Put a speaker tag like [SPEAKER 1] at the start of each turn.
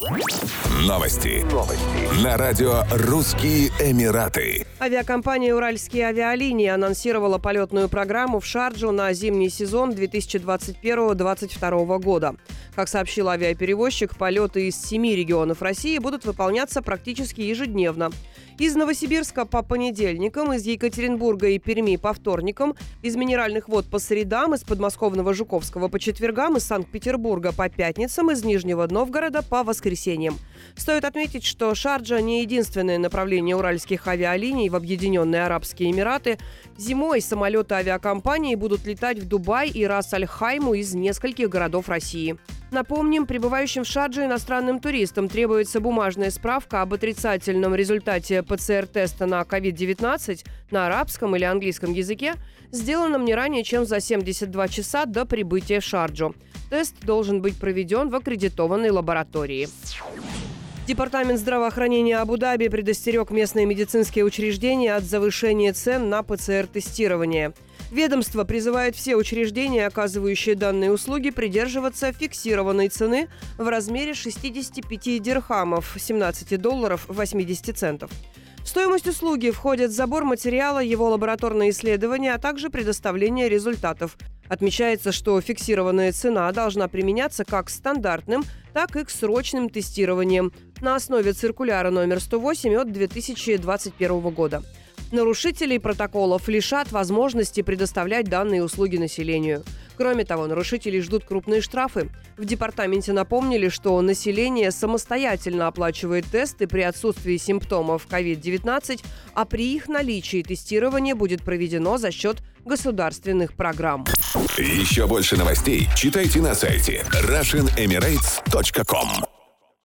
[SPEAKER 1] Новости. Новости. На радио «Русские Эмираты».
[SPEAKER 2] Авиакомпания «Уральские авиалинии» анонсировала полетную программу в Шарджу на зимний сезон 2021-2022 года. Как сообщил авиаперевозчик, полеты из семи регионов России будут выполняться практически ежедневно. Из Новосибирска по понедельникам, из Екатеринбурга и Перми по вторникам, из Минеральных вод по средам, из подмосковного Жуковского по четвергам, из Санкт-Петербурга по пятницам, из Нижнего Новгорода по воскресеньям. Стоит отметить, что Шарджа не единственное направление уральских авиалиний в Объединенные Арабские Эмираты. Зимой самолеты авиакомпании будут летать в Дубай и Рас-Аль-Хайму из нескольких городов России. Напомним, прибывающим в Шарджу иностранным туристам требуется бумажная справка об отрицательном результате ПЦР-теста на COVID-19 на арабском или английском языке, сделанном не ранее, чем за 72 часа до прибытия в Шарджу. Тест должен быть проведен в аккредитованной лаборатории. Департамент здравоохранения Абу-Даби предостерег местные медицинские учреждения от завышения цен на ПЦР-тестирование – Ведомство призывает все учреждения, оказывающие данные услуги, придерживаться фиксированной цены в размере 65 дирхамов, 17 долларов 80 центов. В стоимость услуги входят забор материала, его лабораторные исследования, а также предоставление результатов. Отмечается, что фиксированная цена должна применяться как к стандартным, так и к срочным тестированиям на основе циркуляра номер 108 от 2021 года. Нарушителей протоколов лишат возможности предоставлять данные услуги населению. Кроме того, нарушителей ждут крупные штрафы. В департаменте напомнили, что население самостоятельно оплачивает тесты при отсутствии симптомов COVID-19, а при их наличии тестирование будет проведено за счет государственных программ.
[SPEAKER 1] Еще больше новостей читайте на сайте RussianEmirates.com